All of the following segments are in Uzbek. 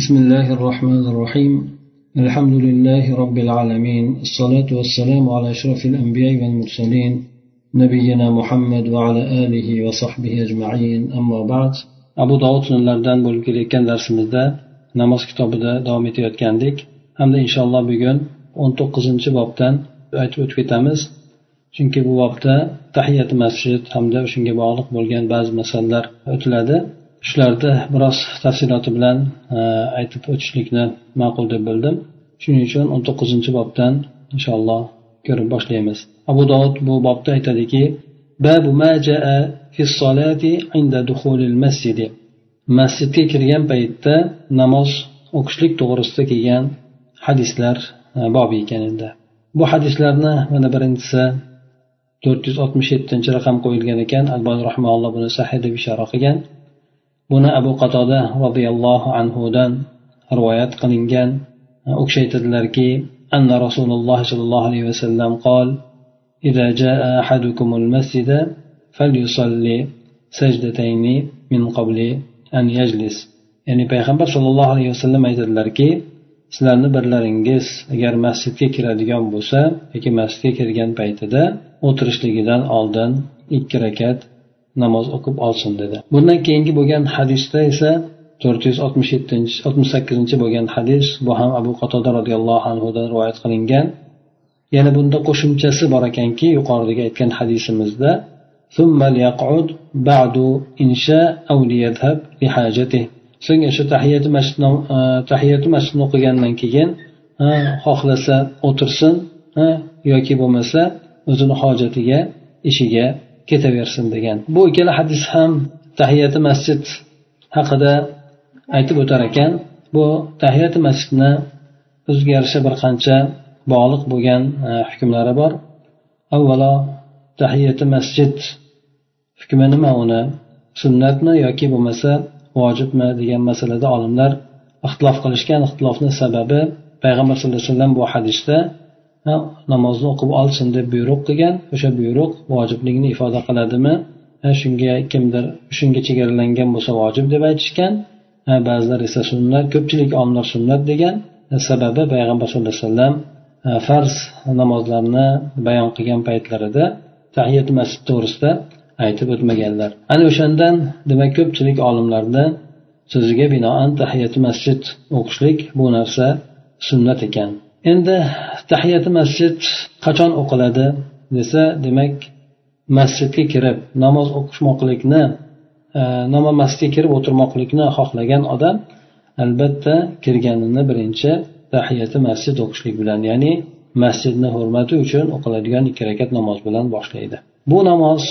بسم الله الرحمن الرحيم الحمد لله رب العالمين الصلاة والسلام على أشرف الأنبياء والمرسلين نبينا محمد وعلى آله وصحبه أجمعين أما بعد abu dovud sunanlaridan bo'lib kelayotgan darsimizda namoz kitobida davom etayotgandik hamda inshaalloh bugun o'n to'qqizinchi bobdan aytib o'tib ketamiz chunki bu bobda tahiyati masjid hamda shunga bog'liq bo'lgan ba'zi masalalar o'tiladi Shularni biroz tafsiloti bilan e, aytib o'tishlikni ma'qul deb bildim. Shuning uchun o'n to'qqizinchi bobdan inshaalloh ko'rib boshlaymiz. Abu dovud bu bobda aytadiki masjidga kirgan paytda namoz o'qishlik to'g'risida kelgan hadislar e, bobi ekan endi bu hadislarni mana birinchisi to'rt yuz oltmish yettinchi raqam qo'yilgan ekan. Albon rahmaulloh buni sahih deb ishora qilgan. buni abu qatoda roziyallohu anhudan rivoyat qilingan u kishi aytadilarki أن رسول الله صلى الله عليه وسلم قال إذا جاء أحدكم المسجد فليصلي سجدتين من قبل أن يجلس ya'ni payg'ambar sollallohu alayhi vasallam aytadilarki sizlarni birlaringiz agar masjidga kiradigan bo'lsa yoki masjidga kirgan paytida o'tirishligidan oldin ikki rakat namoz o'qib olsin dedi. Bundan keyingi bo'lgan hadisda esa to'rt yuz oltmish yettinchi oltmish sakkizinchi bo'lgan hadis bu ham abu qatoda roziyallohu anhudan rivoyat qilingan. Yana bunda qo'shimchasi bor ekanki yuqoridagi aytgan hadisimizda so'ng o'sha tahiyati masjidni e, tahiyati masjidni o'qigandan keyin e, xohlasa o'tirsin e, yoki bo'lmasa o'zini hojatiga ishiga ketaversin degan. Bu ikkala hadis ham tahiyati masjid haqida aytib o'tar ekan. Bu tahiyati masjidni o'ziga yarasha bir qancha bog'liq bo'lgan e, hukmlari bor. Avvalo tahiyati masjid hukmi nima? Uni sunnatmi yoki bo'lmasa vojibmi degan masalada olimlar ixtilof qilishgan. Ixtilofni sababi payg'ambar sallallohu alayhi vasallam bu hadisda namozni o'qib olsin deb buyruq qilgan o'sha buyruq vojibligini ifoda qiladimi? Shunga kimdir shunga chegaralangan bo'lsa vojib deb aytishgan. Ba'zilar esa sunnat ko'pchilik olimlar sunnat degan sababi payg'ambar sallallohu alayhi vasallam farz namozlarni bayon qilgan paytlarida tahiyat masjid to'g'risida aytib o'tmaganlar. Ana o'shandan demak ko'pchilik olimlarni so'ziga binoan tahiyat masjid o'qishlik bu narsa sunnat ekan. Endi tahiyati masjid qachon o'qiladi desa demak masjidga kirib namoz o'qishmoqlikni e, namoz masjidga kirib o'tirmoqlikni xohlagan odam albatta kirganini birinchi tahiyati masjid o'qishlik bilan ya'ni masjidni hurmati uchun o'qiladigan ikki rakat namoz bilan boshlaydi. Bu namoz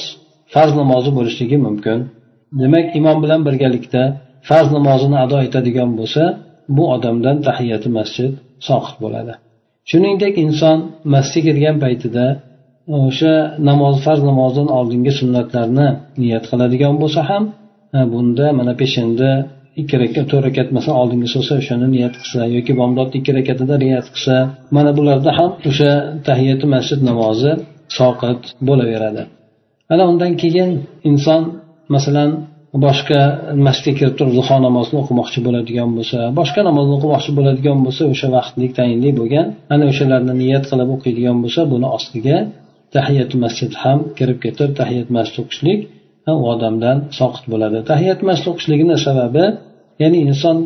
farz namozi bo'lishligi mumkin. Demak imom bilan birgalikda farz namozini ado etadigan bo'lsa bu odamdan tahiyati masjid soqit bo'ladi. Shuningdek inson masjidga kirgan paytida e, o'sha namoz farz namozdan oldingi sunnatlarni niyat qiladigan bo'lsa ham e, bunda mana peshinda ikki rakat to'rt rakat masalan oldingisi bo'lsa o'shani niyat qilsa yoki bomdodni ikki rakatida niyat qilsa mana bularda ham o'sha tahiyati masjid namozi soqit bo'laveradi. Ana undan keyin inson masalan boshqa masjidga kirib turib zuho namozini o'qimoqchi bo'ladigan bo'lsa boshqa namozni o'qimoqchi bo'ladigan bo'lsa o'sha vaqtlik tayinli bo'lgan ana o'shalarni niyat qilib o'qiydigan bo'lsa buni ostiga tahiyat masjid ham kirib ketib tahiyat masjid o'qishlik u odamdan soqit bo'ladi. Tahiyat masjid o'qishligini sababi ya'ni inson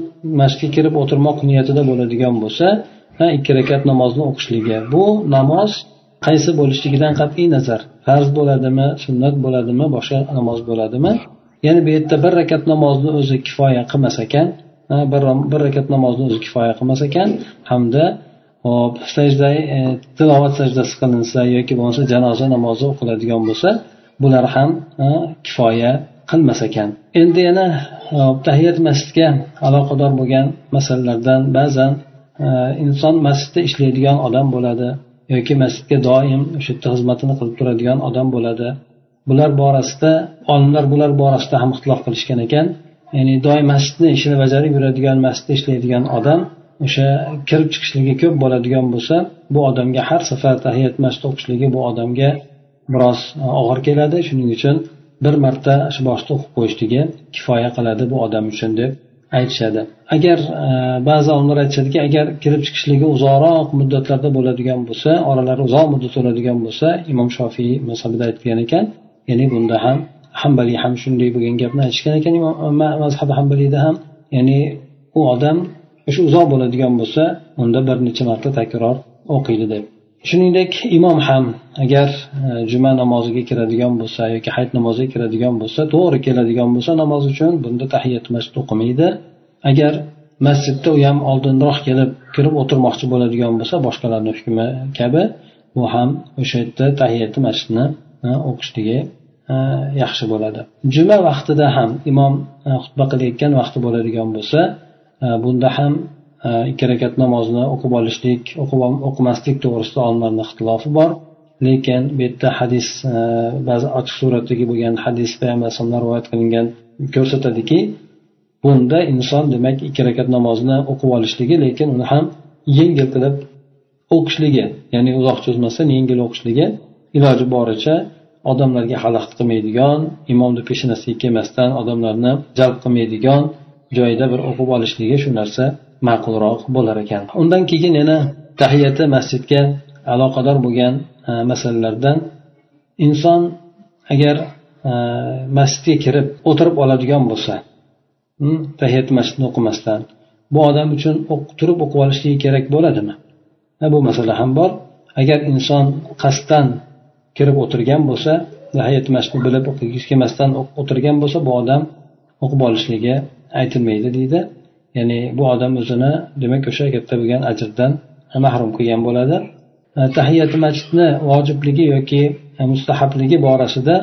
masjidga kirib o'tirmoq niyatida bo'ladigan bo'lsa ikki rakat namozni o'qishligi. Bu namoz qaysi bo'lishligidan qat'iy nazar? Farz bo'ladimi sunnat bo'ladimi boshqa namoz bo'ladimi? Ya'ni bu yerda bir rakat namozni o'zi kifoya qilmas ekan bir, bir rakat namozni o'zi kifoya qilmas ekan hamda hop sajda e, tilovat sajdasi qilinsa yoki bo'lmasa janoza namozi o'qiladigan bo'lsa bular ham kifoya qilmas ekan. Endi yana tahiyat masjidga aloqador bo'lgan masalalardan ba'zan inson masjidda ishlaydigan odam bo'ladi yoki masjidga doim o'sha yerda xizmatini qilib turadigan odam bo'ladi. Bular borasida olimlar bular borasida ham ixtilof qilishgan ekan. Ya'ni doim masjidni ishini bajarib yuradigan masjidda ishlaydigan odam o'sha kirib chiqishligi ko'p bo'ladigan bo'lsa bu odamga har safar tahiyat masjid o'qishligi bu odamga biroz e, og'ir keladi. Shuning uchun bir marta shu boshida o'qib qo'yishligi kifoya qiladi bu odam uchun deb aytishadi. Agar e, ba'zi olimlar aytishadiki agar kirib chiqishligi uzoqroq muddatlarda bo'ladigan bo'lsa oralari uzoq muddat bo'ladigan bo'lsa imom shofiy mazhabida aytgan ekan ya'ni bunda ham hambali ham shunday bo'lgan gapni aytishgan ekan mazhabi hambaliyda ham. Ya'ni u odam o'sha uzoq bo'ladigan bo'lsa unda bir necha marta takror o'qiydi deb. Shuningdek imom ham agar e, juma namoziga kiradigan bo'lsa yoki hayit namoziga kiradigan bo'lsa to'g'ri keladigan bo'lsa namoz uchun bunda tahiyat masjid o'qimaydi. Agar masjidda u ham oldinroq kelib kirib o'tirmoqchi bo'ladigan bo'lsa boshqalarni hukmi kabi bu ham o'sha yerda tahiyati masjidni o'qishligi yaxshi bo'ladi. Juma vaqtida ham imom xutba qilayotgan vaqti bo'ladigan bo'lsa bunda ham ikki rakat namozni o'qib olishlik o'qimaslik to'g'risida olimlarni ixtilofi bor. Lekin bu yerda hadis ba'zi ochiq suratdagi bo'lgan hadis payg'ambar alayhisalomdan rivoyat qilingan ko'rsatadiki bunda inson demak ikki rakat namozni o'qib olishligi lekin uni ham yengil qilib o'qishligi ya'ni uzoq cho'zmasdan yengil o'qishligi iloji boricha odamlarga xalaqit qilmaydigan imomni peshonasiga kelmasdan odamlarni jalb qilmaydigan joyda bir o'qib olishligi shu narsa ma'qulroq bo'lar ekan. Undan keyin yana tahiyati masjidga aloqador bo'lgan e, masalalardan inson agar e, masjidga kirib o'tirib oladigan bo'lsa tahiyat masjidni o'qimasdan bu odam uchun turib o'qib olishligi kerak bo'ladimi? E, bu masala ham bor. Agar inson qasddan kirib o'tirgan bo'lsa tahiyat masjidni bilib o'qigisi kelmasdan o'tirgan bo'lsa bu odam o'qib olishligi aytilmaydi deydi. Ya'ni bu odam o'zini demak o'sha katta bo'lgan ajrdan mahrum qilgan bo'ladi. E, Tahiyati masjidni vojibligi yoki e, mustahabligi borasida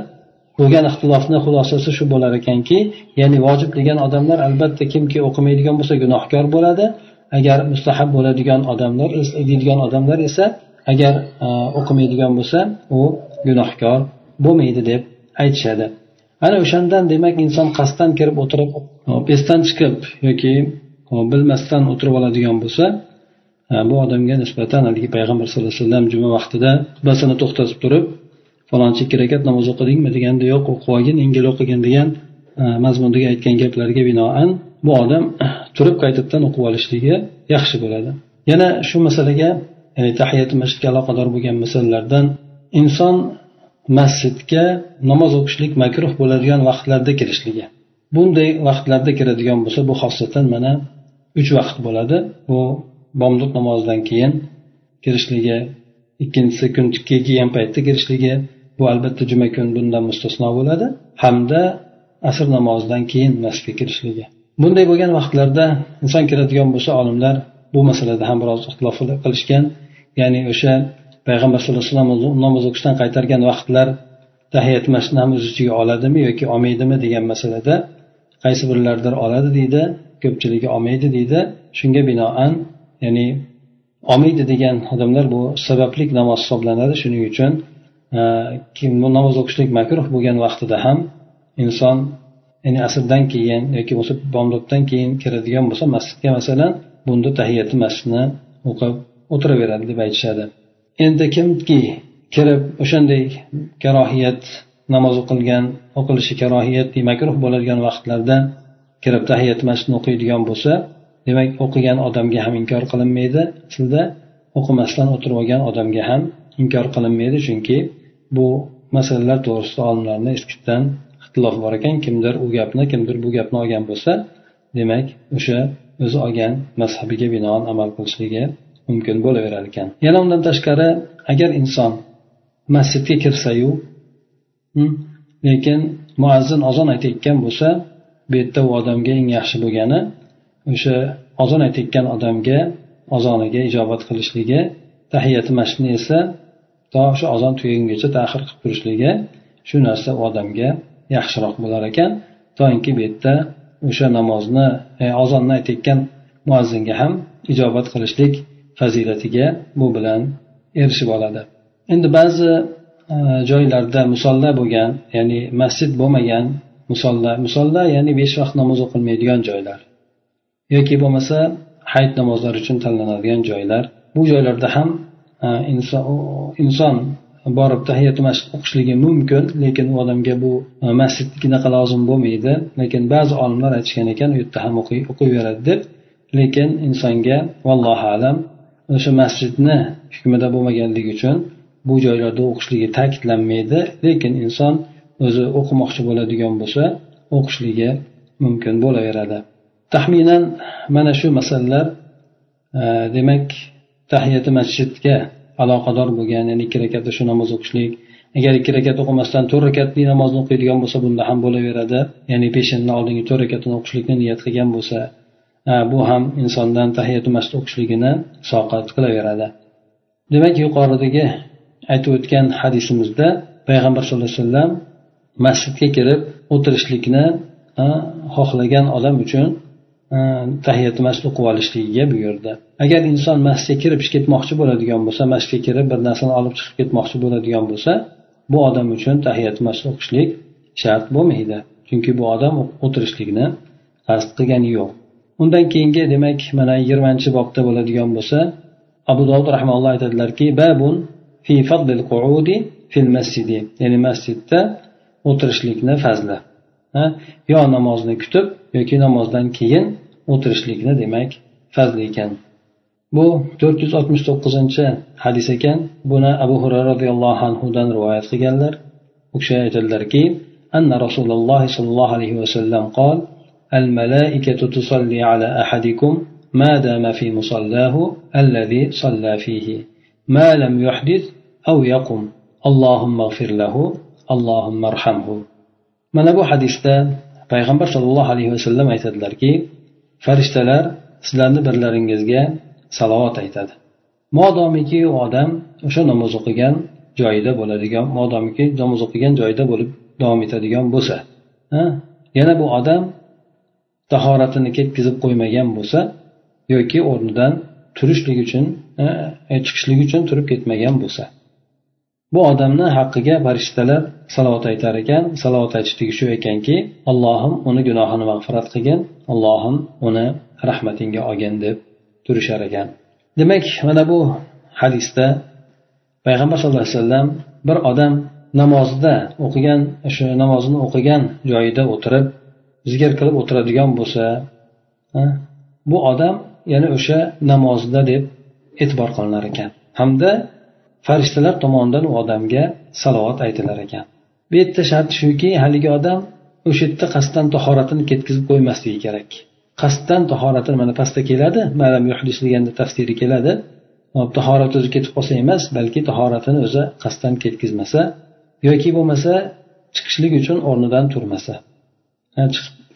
bo'lgan ixtilofni xulosasi shu bo'lar ekanki ya'ni vojib degan odamlar albatta kimki o'qimaydigan bo'lsa gunohkor bo'ladi. Agar mustahab bo'ladigan odamlar deydigan odamlar esa agar e, o'qimaydigan bo'lsa u gunohkor bo'lmaydi deb aytishadi. Ana o'shandan demak inson qasddan kirib o'tirib e, esdan chiqib yoki e, bilmasdan o'tirib oladigan bo'lsa bu odamga nisbatan haligi payg'ambar sallallohu alayhi vasallam juma vaqtida xutbasini to'xtatib turib falonchi ikki rakat namoz o'qidingmi? deganda yo'q o'qib olgin yengil o'qigin degan mazmundagi aytgan gaplariga binoan bu odam turib qaytadan o'qib olishligi yaxshi bo'ladi. Yana shu masalaga ya'ni tahiyati masjidga aloqador bo'lgan masalalardan inson masjidga namoz o'qishlik makruh bo'ladigan vaqtlarda kirishligi bunday vaqtlarda kiradigan bo'lsa bu xosatan mana uch vaqt bo'ladi. Bu bomdod namozidan keyin kirishligi ikkinchisi kun kelgan paytda kirishligi bu albatta juma kun bundan mustasno bo'ladi hamda asr namozidan keyin masjidga kirishligi bunday bo'lgan vaqtlarda inson kiradigan bo'lsa olimlar bu masalada ham biroz ixtilof qilishgan. Ya'ni o'sha payg'ambar sallallohu alayhi vasallam namoz o'qishdan qaytargan vaqtlar tahiyat masjidni ham o'z ichiga oladimi yoki olmaydimi degan masalada qaysi birlaridir oladi deydi ko'pchiligi olmaydi deydi. Shunga binoan ya'ni olmaydi degan odamlar bu sabablik namoz hisoblanadi. Shuning uchun e, namoz o'qishlik makruh bo'lgan vaqtida ham inson ya'ni asrdan keyin yoki bo'lmasa bomdoddan keyin kiradigan bo'lsa masjidga masalan bunda tahiyati masjidni o'qib o'tiraveradi deb aytishadi. Endi kimki kirib o'shanday karohiyat namoz o'qilgan o'qilishi karohiyat makruh bo'ladigan vaqtlarda kirib tahiyat masjidni o'qiydigan bo'lsa demak o'qigan odamga ham inkor qilinmaydi. Aslida o'qimasdan o'tirib olgan odamga ham inkor qilinmaydi. Chunki bu masalalar to'g'risida olimlarni eskidan ixtilof bor ekan. Kimdir u gapni kimdir bu gapni olgan bo'lsa demak o'sha o'zi olgan mazhabiga binoan amal qilishligi mumkin bo'laverar ekan yana undan tashqari agar inson masjidga kirsayu hmm, lekin muazzin ozon aytayotgan bo'lsa bu yerda u odamga eng yaxshi bo'lgani o'sha ozon aytayotgan odamga ozoniga ijobat qilishligi tahiyati masjidni esa to o'sha ozon tugagungacha tahir qilib turishligi shu narsa u odamga yaxshiroq bo'lar ekan. Toinki bu yerda o'sha namozni e, ozonni aytayotgan muazzinga ham ijobat qilishlik fazilatiga bu bilan erishib oladi. Endi ba'zi e, joylarda musolla bo'lgan ya'ni masjid bo'lmagan musolla musolla ya'ni besh vaqt namoz o'qilmaydigan joylar yoki bo'lmasa hayit namozlari uchun tanlanadigan joylar. Bu joylarda ham e, inson borib tahiyatu masjid o'qishligi mumkin lekin u odamga bu e, masjidginaqa lozim bo'lmaydi. Lekin ba'zi olimlar aytishgan ekan u yerda ham o'qiyveradi deb. Lekin insonga vallohu alam o'sha masjidni hukmida bo'lmaganligi uchun bu joylarda o'qishligi ta'kidlanmaydi. Lekin inson o'zi o'qimoqchi bo'ladigan bo'lsa o'qishligi mumkin bo'laveradi. Taxminan mana shu masalalar e, demak tahiyati masjidga aloqador bo'lgan ya'ni ikki rakatda shu namoz o'qishlik. Agar ikki rakat o'qimasdan to'rt rakatli namozni o'qiydigan bo'lsa bunda ham bo'laveradi. Ya'ni peshinni oldingi to'rt rakatini o'qishlikni niyat qilgan bo'lsa bu ham insondan tahiyatu masjid o'qishligini soqat qilaveradi. Demak yuqoridagi aytib o'tgan hadisimizda payg'ambar sallallohu alayhi vasallam masjidga kirib o'tirishlikni xohlagan odam uchun tahiyatu masjid o'qib olishligiga buyurdi. Agar inson masjidga kirib ketmoqchi bo'ladigan bo'lsa masjidga kirib bir narsani olib chiqib ketmoqchi bo'ladigan bo'lsa bu odam uchun tahiyatu masjid o'qishlik shart bo'lmaydi. Chunki bu odam o'tirishlikni qasd qilgani yo'q. undan keyingi demak mana yigirmanchi bobda bo'ladigan bo'lsa abu dovud rahmaulloh aytadilarki babun fi fadlil qu'udi fil masjidi ya'ni masjidda o'tirishlikni fazli yo namozni kutib yoki namozdan keyin o'tirishlikni demak fazli ekan bu to'rt yuz oltmish to'qqizinchi hadis ekan buni abu hurayra roziyallohu anhudan rivoyat qilganlar u kishi aytadilarki أن رسول الله صلى الله عليه وسلم قال الملائكة تصلي على أحدكم ما دام في مصلاه الذي صلى فيه ما لم يحدث أو يقم اللهم اغفر له اللهم ارحمه mana bu hadisda payg'ambar sollallohu alayhi vasallam aytadilarki farishtalar sizlarni birlaringizga salovat aytadi modomiki u odam o'sha namoz o'qigan joyida bo'ladigan modomiki namoz o'qigan joyida bo'lib davom etadigan bo'lsa yana bu odam tahoratini ketkizib qo'ymagan bo'lsa yoki o'rnidan turishlik uchun e, e, chiqishlik uchun turib ketmagan bo'lsa. Bu odamni haqqiga farishtalar salovat aytar ekan salovat aytishligi shu ekanki allohim uni gunohini mag'firat qilgin allohim uni rahmatingga olgin deb turishar ekan. Demak mana bu hadisda payg'ambar sallallohu alayhi vasallam bir odam namozda o'qigan shu namozini o'qigan joyida o'tirib zikr qilib o'tiradigan bo'lsa bu odam yana o'sha namozda deb e'tibor qilinar ekan. Hamda farishtalar tomonidan u odamga salovat aytilar ekan. Bu yerda shart shuki haligi odam o'sha yerda qasddan tahoratini ketkazib qo'ymasligi kerak. Qasddan tahoratini mana pastda keladi malam deganda tafsiri keladi. Tahorat o'zi ketib qolsa emas balki tahoratini o'zi qasddan ketkazmasa yoki bo'lmasa chiqishlik uchun o'rnidan turmasa.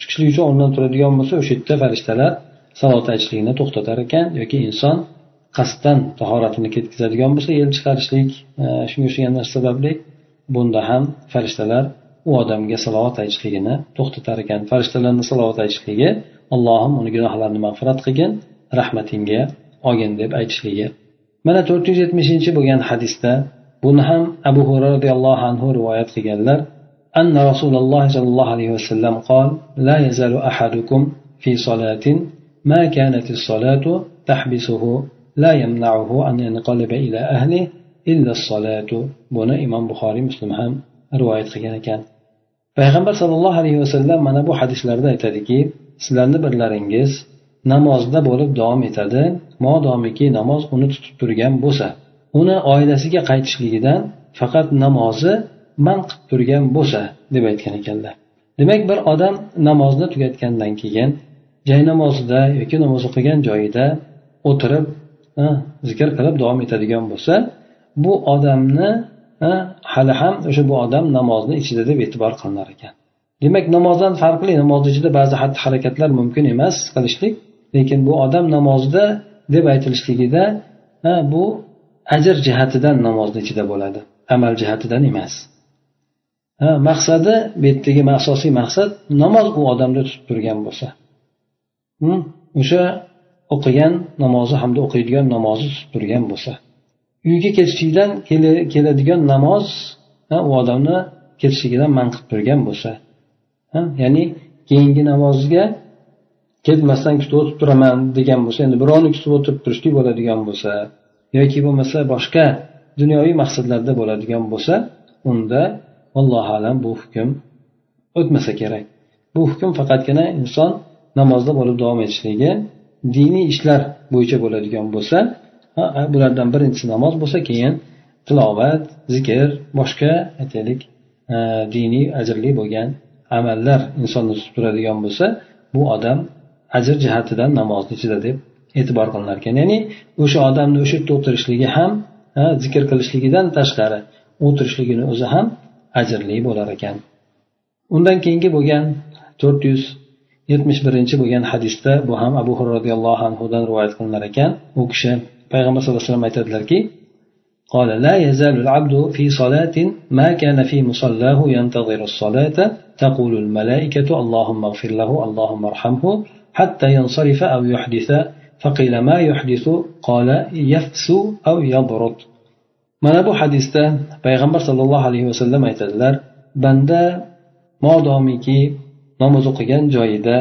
Chiqishlik uchun o'rnidan turadigan bo'lsa o'sha yerda farishtalar salovat aytishlikni to'xtatar ekan yoki inson qasddan tahoratini ketkazadigan bo'lsa yel chiqarishlik shunga o'xshagan narsa sababli bunda ham farishtalar u odamga salovat aytishligini to'xtatar ekan. Farishtalarni salovat aytishligi allohim uni gunohlarini mag'firat qilgin rahmatingga olgin deb aytishligi. Mana to'rt yuz yetmishinchi bo'lgan hadisda buni ham abu hurra roziyallohu anhu rivoyat qilganlar أن رسول الله صلى الله عليه وسلم قال لا يزال أحدكم في صلاة ما كانت الصلاة تحبسه لا يمنعه أن ينقلب إلى أهله إلا الصلاة buni imom buxoriy muslim ham rivoyat qilgan ekan payg'ambar sollallohu alayhi vasallam mana bu hadislarda aytadiki sizlarni birlaringiz namozda bo'lib davom etadi modomiki namoz uni tutib turgan bo'lsa uni oilasiga qaytishligidan faqat namozi man qilib turgan bo'lsa deb aytgan ekanlar. Demak bir odam namozni tugatgandan keyin jay namozida yoki namoz o'qigan joyida o'tirib zikr qilib davom etadigan bo'lsa bu odamni hali ham o'sha bu odam namozni ichida deb e'tibor qilinar ekan. Demak namozdan farqli namozni ichida ba'zi xatti harakatlar mumkin emas qilishlik lekin bu odam namozda deb aytilishligida bu ajr jihatidan namozni ichida bo'ladi amal jihatidan emas. Maqsadi bu yerdagi asosiy maqsad namoz u odamda tutib turgan bo'lsa. O'sha o'qigan namozi hamda o'qiydigan namozi tutib turgan bo'lsa. Uyga ketishlikdan keladigan namoz u odamni ketishligidan man qilib turgan bo'lsa. Ya'ni keyingi namozga ketmasdan kutib o'tib turaman degan bo'lsa endi birovni kutib o'tirib turishlik bo'ladigan bo'lsa yoki bo'lmasa boshqa dunyoviy maqsadlarda bo'ladigan bo'lsa unda allohu alam bu hukm o'tmasa kerak. Bu hukm faqatgina inson namozda bo'lib davom etishligi diniy ishlar bo'yicha bo'ladigan bo'lsa bulardan birinchisi namoz bo'lsa keyin tilovat zikr boshqa aytaylik e, diniy ajrli bo'lgan amallar insonni tutib turadigan bo'lsa bu odam ajr jihatidan namozni ichida deb e'tibor qilinar ekan ya'ni o'sha odamni o'sha yerda o'tirishligi ham zikr qilishligidan tashqari o'tirishligini o'zi ham ajrli bo'lar ekan undan keyingi bo'lgan to'rt yuz yetmish birinchi bo'lgan hadisda bu ham abu hurra roziyallohu anhudan rivoyat qilinar ekan u kishi payg'ambar sallallohu alayhi vasallam aytadilarki قال لا يزال العبد في صلاة ما كان في مصلاه ينتظر الصلاة تقول الملائكة اللهم اغفر له اللهم ارحمه حتى ينصرف أو يحدث فقيل ما يحدث قال يفسو أو يبرط mana bu hadisda payg'ambar sollallohu alayhi vasallam aytadilar banda modomiki namoz o'qigan joyida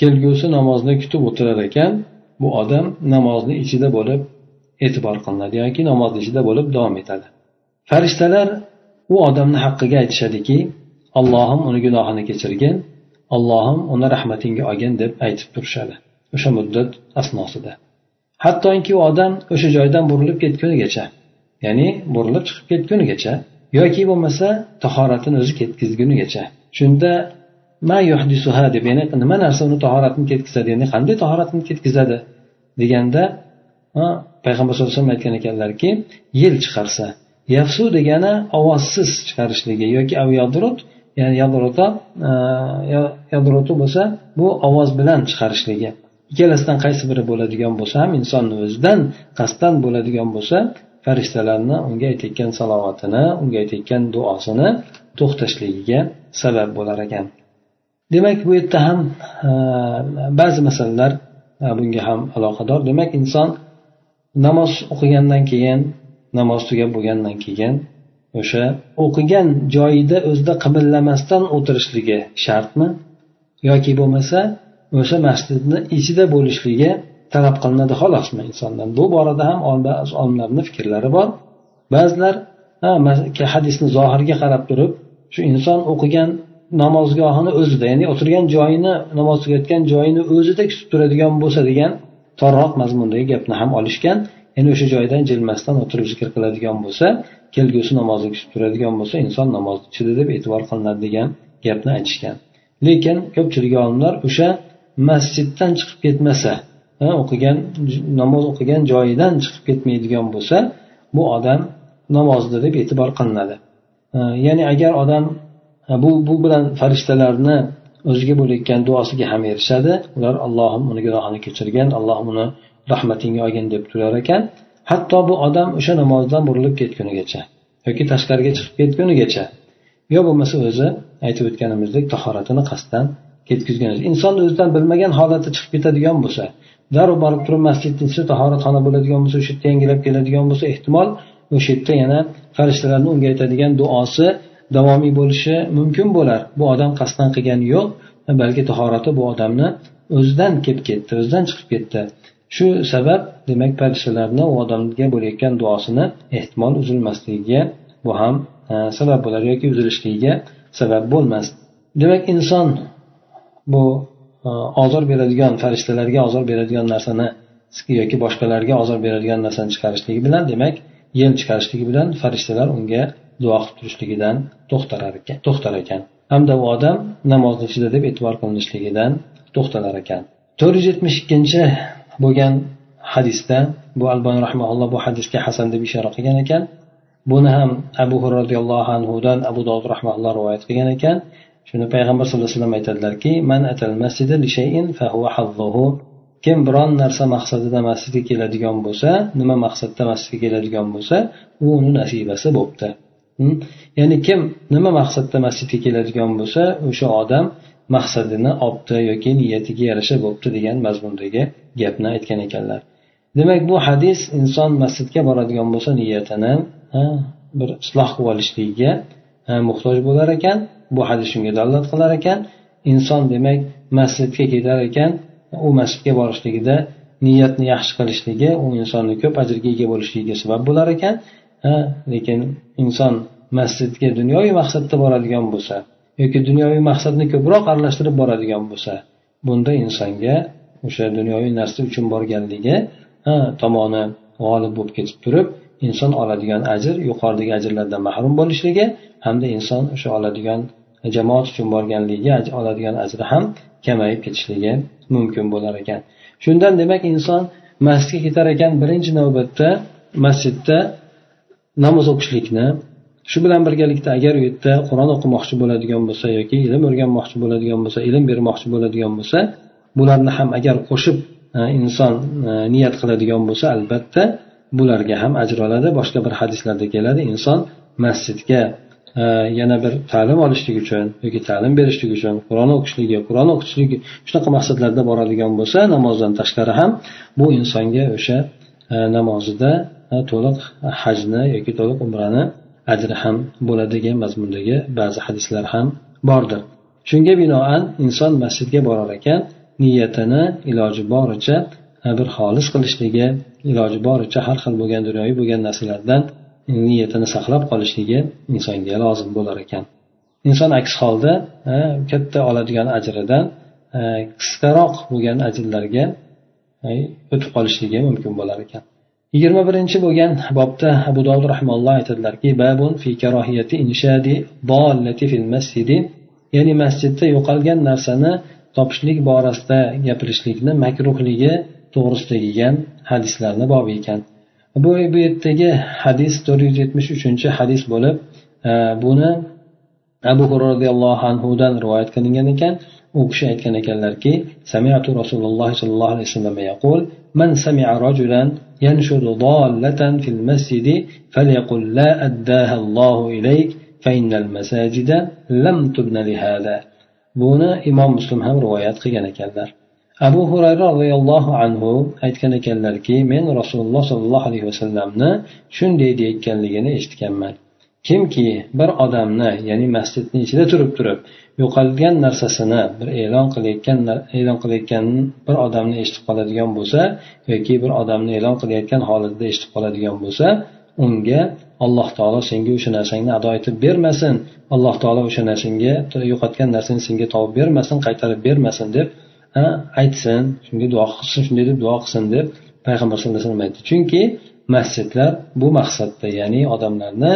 kelgusi namozni kutib o'tirar ekan bu odam namozni ichida bo'lib e'tibor qilinadi yoki namozni ichida bo'lib davom etadi. Farishtalar u odamni haqqiga aytishadiki allohim uni gunohini kechirgin allohim uni rahmatingga olgin deb aytib turishadi o'sha muddat asnosida. Hattoki u odam o'sha joydan burilib ketgunigacha ya'ni burilib chiqib ketgunigacha yoki bo'lmasa tahoratini o'zi ketkazgunigacha shunda ma yuhdisuha deb ya'ni nima narsa uni tahoratini ketkizadi ya'ni qanday tahoratini ketkazadi deganda payg'ambar sallallohu alayhi vasallam aytgan ekanlarki yel chiqarsa yafsu degani ovozsiz chiqarishligi yoki avyadrut ya'ni yadruta yadrutu bo'lsa bu ovoz bilan chiqarishligi. Ikkalasidan qaysi biri bo'ladigan bo'lsa ham insonni o'zidan qasddan bo'ladigan bo'lsa farishtalarni unga aytayotgan salovatini unga aytayotgan duosini to'xtashligiga sabab bo'lar ekan. Demak bu yerda ham e, ba'zi masalalar e, bunga ham aloqador. Demak inson namoz o'qigandan keyin namoz tugab bo'lgandan keyin o'sha o'qigan joyida o'zida qimillamasdan o'tirishligi shartmi yoki bo'lmasa o'sha masjidni ichida bo'lishligi talab qilinadi xolosmi insondan. Bu borada ham olimlarni fikrlari bor. Ba'zilar hadisni zohiriga qarab turib shu inson o'qigan namozgohini o'zida ya'ni o'tirgan joyini namoz tugatgan joyini o'zida kutib turadigan bo'lsa degan torroq mazmundagi gapni ham olishgan ya'ni o'sha joydan jilmasdan o'tirib zikr qiladigan bo'lsa kelgusi namozni kutib turadigan bo'lsa inson namoz ichida deb e'tibor qilinadi degan gapni aytishgan. Lekin ko'pchilik olimlar o'sha masjiddan chiqib ketmasa o'qigan namoz o'qigan joyidan chiqib ketmaydigan bo'lsa bu odam namozda deb e'tibor qilinadi. Ya'ni agar odam bu bu bilan farishtalarni o'ziga bo'layotgan duosiga ham erishadi ular allohim uni gunohini kechirgin allohim uni rahmatingga olgin deb turar ekan. Hatto bu odam o'sha namozdan burilib ketgunigacha yoki tashqariga chiqib ketgunigacha yo bo'lmasa o'zi aytib o'tganimizdek tahoratini qasddan ketkazgan inson o'zidan bilmagan holatda chiqib ketadigan bo'lsa darrov borib turib masjidni ichida tahoratxona bo'ladigan bo'lsa o'sha yerda yangilab keladigan bo'lsa ehtimol o'sha yerda yana farishtalarni unga aytadigan duosi davomiy bo'lishi mumkin bo'lar. Bu odam qasddan qilgani yo'q balki tahorati bu odamni o'zidan kelib ketdi o'zidan chiqib ketdi. Shu sabab demak farishtalarni u odamga bo'layotgan duosini ehtimol uzilmasligiga bu ham e, sabab bo'lar yoki uzilishligiga sabab bo'lmas. Demak inson bu ozor beradigan farishtalarga ozor beradigan narsani yoki boshqalarga ozor beradigan narsani chiqarishligi bilan demak yel chiqarishligi bilan farishtalar unga duo qilib turishligidan to'xtalar ekan to'xtar ekan. Hamda u odam namozni ichida deb e'tibor qilinishligidan to'xtalar ekan. to'rt yuz yetmish ikkinchi bo'lgan hadisda bu albon rahmaulloh bu hadisga hasan deb ishora qilgan ekan. Buni ham abu hurra roziyallohu anhudan abu dovud rahmaulloh rivoyat qilgan ekan. Shuni payg'ambar sallallohu alayhi vasallam aytadilarki man atal masjida li shayin fa huwa hazzuhu kim biron narsa maqsadida masjidga keladigan bo'lsa nima maqsadda masjidga keladigan bo'lsa u uni nasibasi bo'libdi hm? ya'ni kim nima maqsadda masjidga keladigan bo'lsa o'sha odam maqsadini olibdi yoki niyatiga yarasha bo'libdi degan mazmundagi gapni aytgan ekanlar. Demak bu hadis inson masjidga boradigan bo'lsa niyatini bir isloh qilib olishligiga E, muhtoj bo'lar ekan bu hadis shunga dalolat qilar ekan. Inson demak masjidga ketar ekan u masjidga borishligida niyatni yaxshi qilishligi u insonni ko'p ajrga ega bo'lishligiga sabab bo'lar ekan. E, lekin inson masjidga dunyoviy maqsadda boradigan bo'lsa yoki dunyoviy maqsadni ko'proq aralashtirib boradigan bo'lsa bunda insonga o'sha dunyoviy narsa uchun borganligi e, tomoni g'olib bo'lib ketib turib inson oladigan ajr yuqoridagi ajrlardan mahrum bo'lishligi hamda inson o'sha oladigan jamoat uchun borganligiga oladigan ajri ham kamayib ketishligi mumkin bo'lar ekan. Shundan demak inson masjidga ketar ekan birinchi navbatda masjidda namoz o'qishlikni shu bilan birgalikda agar u yerda qur'on o'qimoqchi bo'ladigan bo'lsa yoki ilm o'rganmoqchi bo'ladigan bo'lsa ilm bermoqchi bo'ladigan bo'lsa bularni ham agar qo'shib e, inson e, niyat qiladigan bo'lsa albatta bularga ham ajr oladi. Boshqa bir hadislarda keladi inson masjidga yana bir ta'lim olishlik uchun yoki ta'lim berishlik uchun qur'on o'qishligi qur'on o'qishligi shunaqa maqsadlarda boradigan bo'lsa namozdan tashqari ham bu insonga o'sha e, namozida e, to'liq hajni yoki to'liq umrani ajri ham bo'ladi degan mazmundagi ba'zi hadislar ham bordir. Shunga binoan inson masjidga borar ekan niyatini iloji boricha e, bir xolis qilishligi iloji boricha har xil bo'lgan dunyoviy bo'lgan narsalardan niyatini saqlab qolishligi insonga lozim bo'lar ekan. Inson aks holda katta oladigan ajridan qisqaroq bo'lgan ajrlarga o'tib qolishligi mumkin bo'lar ekan. Yigirma birinchi bo'lgan bobda abu dovud rahmalloh aytadilarki babun fi karohiyati inshadi dollati fil masjidi. Ya'ni masjidda yo'qolgan narsani topishlik borasida gapirishlikni makruhligi to'g'risida kelgan hadislarni bobi ekan. bu bu yerdagi hadis to'rt yuz yetmish uchinchi hadis bo'lib e, buni abu hurra roziyallohu anhudan rivoyat qilingan ekan u kishi aytgan ekanlarki samiatu rasululloh sollallohu alayhi vasallam yaqul من سمع رجلا ينشد ضالة في المسجد فليقل لا أداها الله إليك فإن المساجد لم تبن لهذا buni imom muslim ham rivoyat qilgan ekanlar abu hurayra roziyallohu anhu aytgan ekanlarki men rasululloh sollallohu alayhi vasallamni shunday deyayotganligini eshitganman. Kimki bir odamni ya'ni masjidni ichida turib turib yo'qolgan narsasini bir e'lon qilayotgan e'lon qilayotgan bir odamni eshitib qoladigan bo'lsa yoki bir odamni e'lon qilayotgan holatda eshitib qoladigan bo'lsa unga alloh taolo senga o'sha narsangni ado etib bermasin. Alloh taolo o'sha narsangga yo'qotgan narsani senga topib bermasin qaytarib bermasin deb aytsin shunga duo qilsin shunday deb duo qilsin deb payg'ambar sallallohu alayhi vasallam aytdi. Chunki masjidlar bu maqsadda ya'ni odamlarni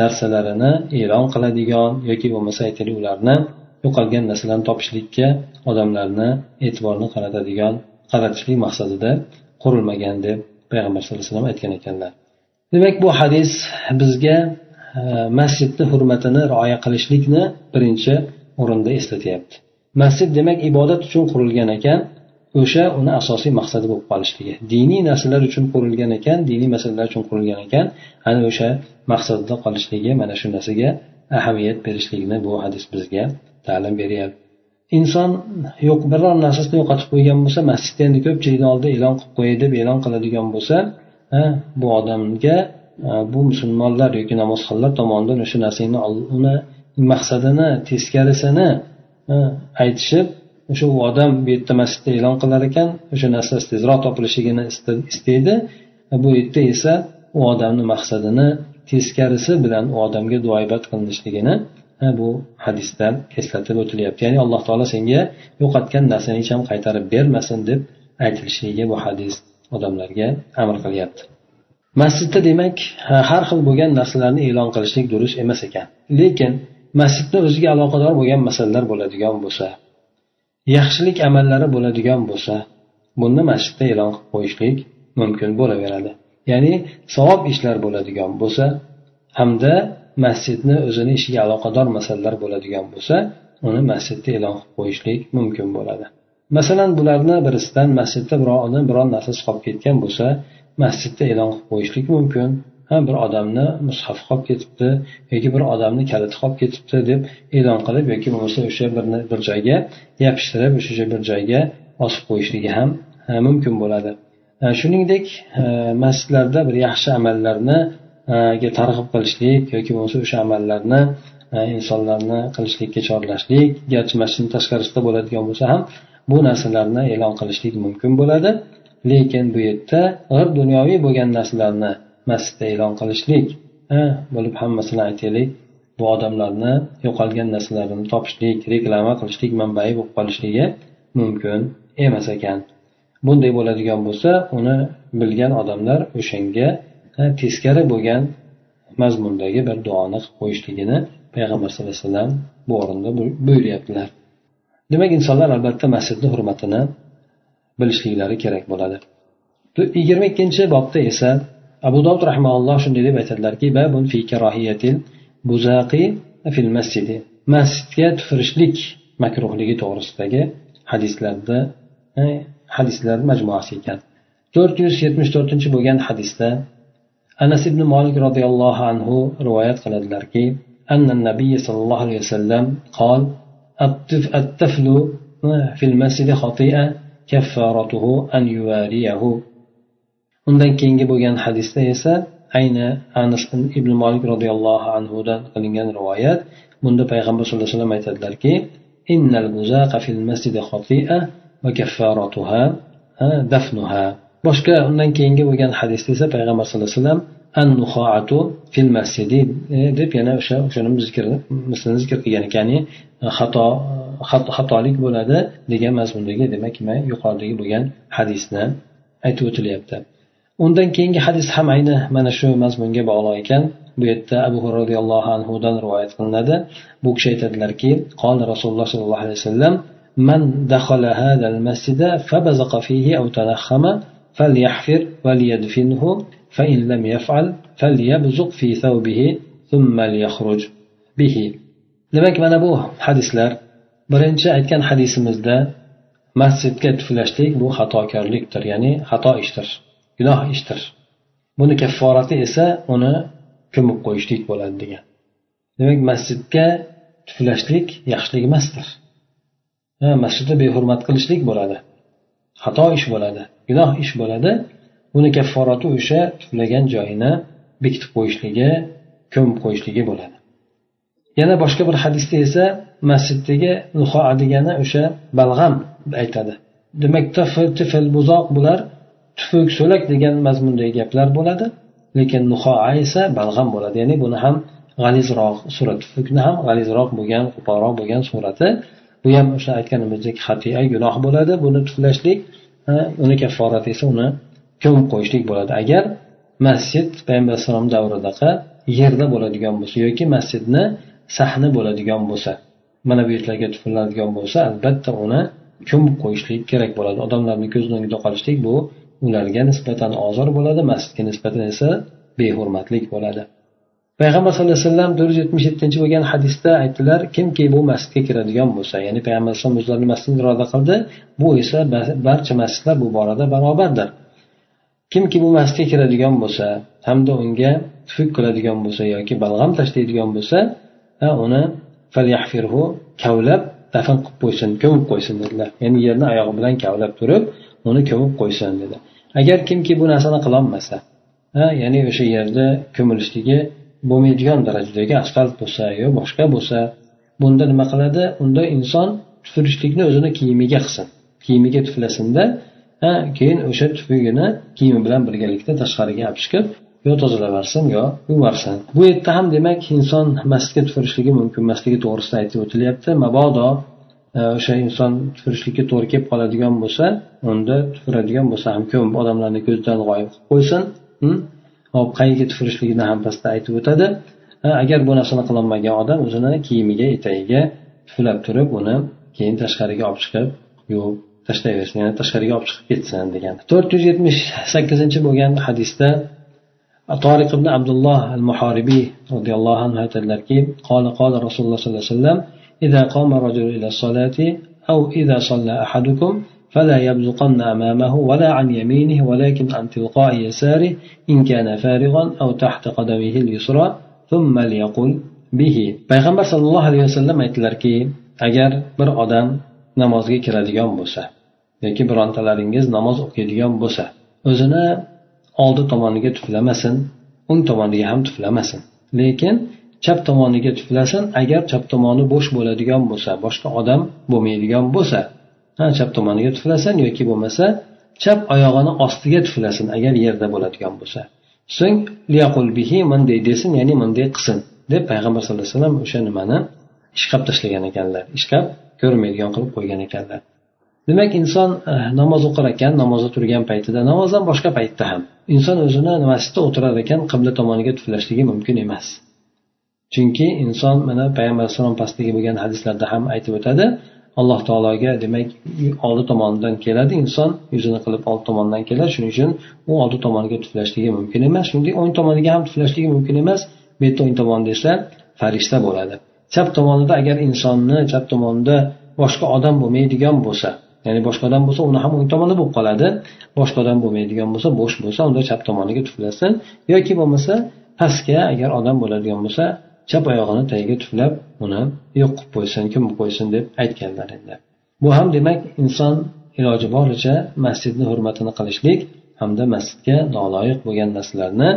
narsalarini e'lon qiladigan yoki bo'lmasa aytaylik ularni yo'qolgan narsalarni topishlikka odamlarni e'tiborni qaratadigan qaratishlik maqsadida qurilmagan deb payg'ambar sallallohu alayhi vasallam aytgan ekanlar. Demak bu hadis bizga e, masjidni hurmatini rioya qilishlikni birinchi o'rinda eslatyapti. Masjid demak ibodat uchun qurilgan ekan o'sha uni asosiy maqsadi bo'lib qolishligi. Diniy narsalar uchun qurilgan ekan diniy masalalar uchun qurilgan ekan ana o'sha maqsadida qolishligi mana shu narsaga ahamiyat berishligini bu hadis bizga ta'lim beryapti. Inson yo'q biror narsasini yo'qotib qo'ygan bo'lsa masjidda endi ko'pchilikni oldida e'lon qilib qo'yay deb e'lon qiladigan bo'lsa bu odamga bu musulmonlar yoki namozxonlar tomonidan o'sha narsani uni maqsadini teskarisini aytishib o'sha u odam bu yerda masjidda e'lon qilar ekan o'sha narsa tezroq topilishligini istaydi. Bu yerda esa u odamni maqsadini teskarisi bilan u odamga duoibat qilinishligini bu hadisdan eslatib o'tilyapti. Ya'ni alloh taolo senga yo'qotgan narsani hech ham qaytarib bermasin deb aytilishligiga bu hadis odamlarga amr qilyapti. Masjidda demak har xil bo'lgan narsalarni e'lon qilishlik durust emas ekan. Lekin masjidni o'ziga aloqador bo'lgan masalalar bo'ladigan bo'lsa yaxshilik amallari bo'ladigan bo'lsa buni masjidda e'lon qilib qo'yishlik mumkin bo'laveradi. Ya'ni savob ishlar bo'ladigan bo'lsa hamda masjidni o'zini ishiga aloqador masalalar bo'ladigan bo'lsa uni masjidda e'lon qilib qo'yishlik mumkin bo'ladi. Masalan bularni birisidan masjidda biror odam biror narsasi qolib ketgan bo'lsa masjidda e'lon qilib qo'yishlik mumkin. Ha bir odamni mushaf qolib ketibdi yoki bir odamni kaliti qolib ketibdi deb e'lon qilib yoki bo'lmasa o'sha bir bir joyga yopishtirib o'sha bir joyga osib qo'yishligi ham mumkin bo'ladi. Shuningdek masjidlarda bir yaxshi amallarni targ'ib qilishlik yoki bo'lmasa o'sha amallarni insonlarni qilishlikka chorlashlik garchi masjidni tashqarisida bo'ladigan bo'lsa ham bu narsalarni e'lon qilishlik mumkin bo'ladi. Lekin bu yerda g'ir dunyoviy bo'lgan narsalarni masjidda e'lon qilishlik bo'lib hammasini aytaylik. Bu odamlarni yo'qolgan narsalarini topishlik reklama qilishlik manbai bo'lib qolishligi mumkin emas ekan. Bunday bo'ladigan bo'lsa uni bilgan odamlar o'shanga teskari bo'lgan mazmundagi bir duoni qilib qo'yishligini payg'ambar sallallohu alayhi vasallam bu o'rinda buyuryaptilar. Demak insonlar albatta masjidni hurmatini bilishliklari kerak bo'ladi. Yigirma ikkinchi bobda esa abu dovud rahmaulloh shunday deb aytadilarki babun fi karohiyatil buzaqi fil masjidi masjidga tupurishlik makruhligi to'g'risidagi hadislarda hadislar majmuasi ekan to'rt yuz yetmish to'rtinchi bo'lgan hadisda anas ibn molik roziyallohu anhu rivoyat qiladilarki أن النبي صلى الله عليه وسلم قال الطفل في المسجد خطيئة كفارته أن يواريه undan keyingi bo'lgan hadisda esa ayni anas ibn molik roziyallohu anhudan qilingan rivoyat. Bunda payg'ambar sallallohu alayhi vasallam aytadilarki innal buzaqa fil masjidi khati'a va kaffaratuha dafnuha. Boshqa undan keyingi bo'lgan hadisda esa payg'ambar sallallohu alayhi vasallam an fil masjidi e, deb yana o'sha o'shani zikr mislini zikr qilgan ya'ni xato xatolik bo'ladi degan mazmundagi demak yuqoridagi bo'lgan hadisni aytib o'tilyapti. undan keyingi hadis ham ayni mana shu mazmunga bog'liq ekan bu yerda abu roziyallohu anhudan rivoyat qilinadi bu kishi aytadilarki qol rasululloh sollallohu alayhi vasallam من دخل هذا المسجد فبزق فيه أو تنخم فليحفر وليدفنه فإن لم يفعل فليبزق في ثوبه ثم ليخرج به demak mana bu hadislar birinchi aytgan hadisimizda masjidga tuflashlik bu xatokorlikdir ya'ni xato ishdir Gunoh ishdir. Buni kafforati esa uni ko'mib qo'yishlik bo'ladi degan. Demak masjidga tuflashlik yaxshilik emasdir. Masjidni behurmat qilishlik bo'ladi. Xato ish bo'ladi gunoh ish bo'ladi. Buni kafforati o'sha tuflagan joyini bekitib qo'yishligi ko'mib qo'yishligi bo'ladi. Yana boshqa bir hadisda esa masjiddagi luhoa degani o'sha balg'am aytadi. Demak tifl buzoq bular tufuk so'lak degan mazmundagi gaplar bo'ladi lekin nuhoa esa balg'am bo'ladi. Ya'ni buni ham g'alizroq surat tufukni ham g'alizroq bo'lgan qo'polroq bo'lgan surati bu ham o'sha aytganimizdek hatia gunoh bo'ladi. Buni tuflashlik uni kafforati esa uni ko'mib qo'yishlik bo'ladi. Agar masjid payg'ambar alayhissalom davridaqa yerda bo'ladigan bo'lsa yoki masjidni sahni bo'ladigan bo'lsa mana bu yerlarga tufiladigan bo'lsa albatta uni ko'mib qo'yishlik kerak bo'ladi. Odamlarni ko'z o'ngida qolishlik bu ularga nisbatan ozor bo'ladi masjidga nisbatan esa behurmatlik bo'ladi. Payg'ambar sallallohu alayhi vasallam to'rt yuz yetmish yettinchi bo'lgan hadisda aytdilar kimki bu masjidga kiradigan bo'lsa ya'ni payg'ambar alayhisalom o'zlarini masjidni iroda qildi bu esa barcha masjidlar bu borada barobardir. Kimki bu masjidga kiradigan bo'lsa hamda unga tufuk qiladigan bo'lsa yoki balg'am tashlaydigan bo'lsa uni kavlab dafn qilib qo'ysin ko'mib qo'ysin dedilar. Ya'ni yerni oyog'i bilan kavlab turib uni ko'mib qo'ysin dedi. Agar kimki bu narsani qilolmasa ya'ni o'sha yerda ko'milishligi bo'lmaydigan darajadagi asfalt bo'lsa yo boshqa bo'lsa bunda nima qiladi? Unda inson tupurishlikni o'zini kiyimiga qilsin. Kiyimiga tuflasinda keyin o'sha tupugini kiyimi bilan birgalikda tashqariga olib chiqib yo tozalab yuborsin yo yuvarsin. Bu yerda ham demak inson masjidga tupurishligi mumkin emasligi to'g'risida aytib o'tilyapti. Mabodo o'sha inson tupurishlikka to'g'ri kelib qoladigan bo'lsa unda tupuradigan bo'lsa ham ko'p odamlarni ko'zidan g'oyib qilib qo'ysin hop qayerga tupurishligini ham pastda aytib o'tadi agar bu narsani qilolmagan odam o'zini kiyimiga etagiga tuflab turib uni keyin tashqariga olib chiqib yuvib tashlayversin ya'ni tashqariga olib chiqib ketsin degan to'rt yuz yetmish sakkizinchi bo'lgan hadisda طارق بن عبد الله المحاربي رضي الله عنه aytadilarki قال قال رسول الله صلى الله عليه وسلم إذا قام الرجل إلى الصلاة أو إذا صلى أحدكم فلا يبزقن أمامه ولا عن يمينه ولكن عن تلقاء يساره إن كان فارغا أو تحت قدمه اليسرى ثم ليقل به payg'ambar sollallohu alayhi vasallam aytdilarki agar bir odam namozga kiradigan bo'lsa yoki birontalaringiz namoz o'qiydigan bo'lsa o'zini oldi tomoniga tuflamasin o'ng tomoniga ham tuflamasin lekin chap tomoniga tuflasin agar chap tomoni bo'sh bo'ladigan bo'lsa boshqa odam bo'lmaydigan bo'lsa ha chap tomoniga tuflasin yoki bo'lmasa chap oyog'ini ostiga tuflasin agar yerda bo'ladigan bo'lsa. So'ng liyaqul bihi manday desin ya'ni manday qilsin deb payg'ambar sallallohu alayhi vasallam o'sha nimani ishqab tashlagan ekanlar ishqab ko'rmaydigan qilib qo'ygan ekanlar. Demak inson eh, namoz o'qir ekan namozda turgan paytida namozdan boshqa paytda ham inson o'zini masjidda o'tirar ekan qibla tomoniga tuflashligi mumkin emas. Chunki inson mana payg'ambar alayhissalom pastdagi bo'lgan hadislarda ham aytib o'tadi alloh taologa demak oldi tomonidan keladi inson yuzini qilib old tomondan keladi. Shuning uchun u oldi tomoniga tuflashligi mumkin emas. Shuningdek o'ng tomoniga ham tuflashligi mumkin emas. Bu yerda o'ng tomonda esa farishta bo'ladi. Chap tomonida agar insonni chap tomonida boshqa odam bo'lmaydigan bo'lsa ya'ni boshqa odam bo'lsa uni ham o'ng tomoni bo'lib qoladi. Boshqa odam bo'lmaydigan bo'lsa bo'sh bo'lsa unda chap tomoniga tuflasin. Yoki bo'lmasa pastga agar odam bo'ladigan bo'lsa chap oyog'ini tagiga tuflab uni yo'q qilib qo'ysin ko'mib qo'ysin deb aytganlar endi bu ham demak inson iloji boricha masjidni hurmatini qilishlik hamda masjidga noloyiq bo'lgan narsalarni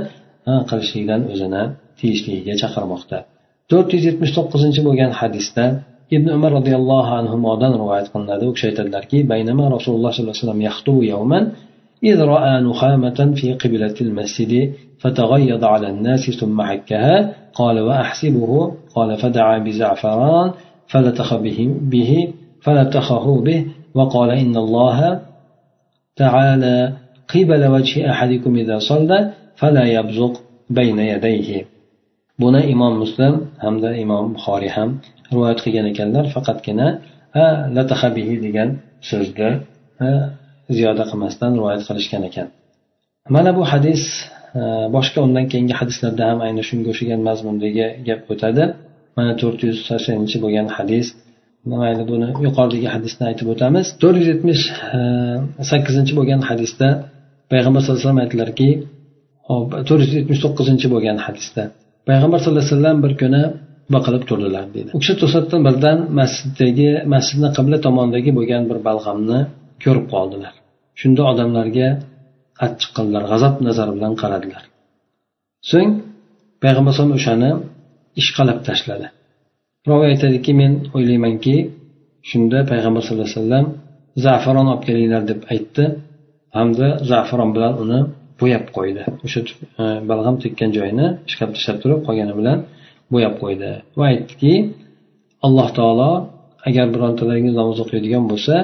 qilishlikdan o'zini tiyishligiga chaqirmoqda to'rt yuz yetmish to'qqizinchi bo'lgan hadisda ibn umar roziyallohu anhudan rivoyat qilinadi u kishi aytadilarki baynama rasululloh sollallohu alayhi vasallam yaxtubu yawman إذ رأى نخامة في قبلة المسجد فتغيض على الناس ثم عكها. قال وأحسبه. قال فدعا بزعفران فلتخ به, به فلتخه به. وقال إن الله تعالى قبل وجه أحدكم إذا صلى فلا يبزق بين يديه. بنا إمام مسلم همدا إمام بخاري هم. رواية خيانة كنر فقط كنا آه، لتخ به ديجان سجد آه، زيادة قمستان رواية خلش كان مانا بو حديث boshqa undan keyingi hadislarda ham ayni shunga o'xshagan mazmundagi gap o'tadi. Mana to'rt yuz saksoninchi bo'lgan hadis. Mayli buni yuqoridagi hadisni aytib o'tamiz. to'rt yuz yetmish e, sakkizinchi bo'lgan hadisda payg'ambar sallallohu alayhi vasallam aytdilarki to'rt yuz yetmish to'qqizinchi bo'lgan hadisda payg'ambar sallallohu alayhi vasallam bir kuni baqilib turdilar deydi u kishi to'satdan birdan masjiddagi masjidni qibla tomonidagi bo'lgan bir balg'amni ko'rib qoldilar. Shunda odamlarga achchiq qildilar g'azab nazari bilan qaradilar. So'ng payg'ambar alayhisalom o'shani ishqalab tashladi. Roviy aytadiki men o'ylaymanki shunda payg'ambar sallallohu alayhi vasallam zafaron olib kelinglar deb aytdi. Hamda zafaron bilan uni bo'yab qo'ydi. O'sha e, balg'am tekkan joyini ishqab tashlab turib qolgani bilan bo'yab qo'ydi. Va aytdiki alloh taolo agar birontalaringiz namoz o'qiydigan bo'lsa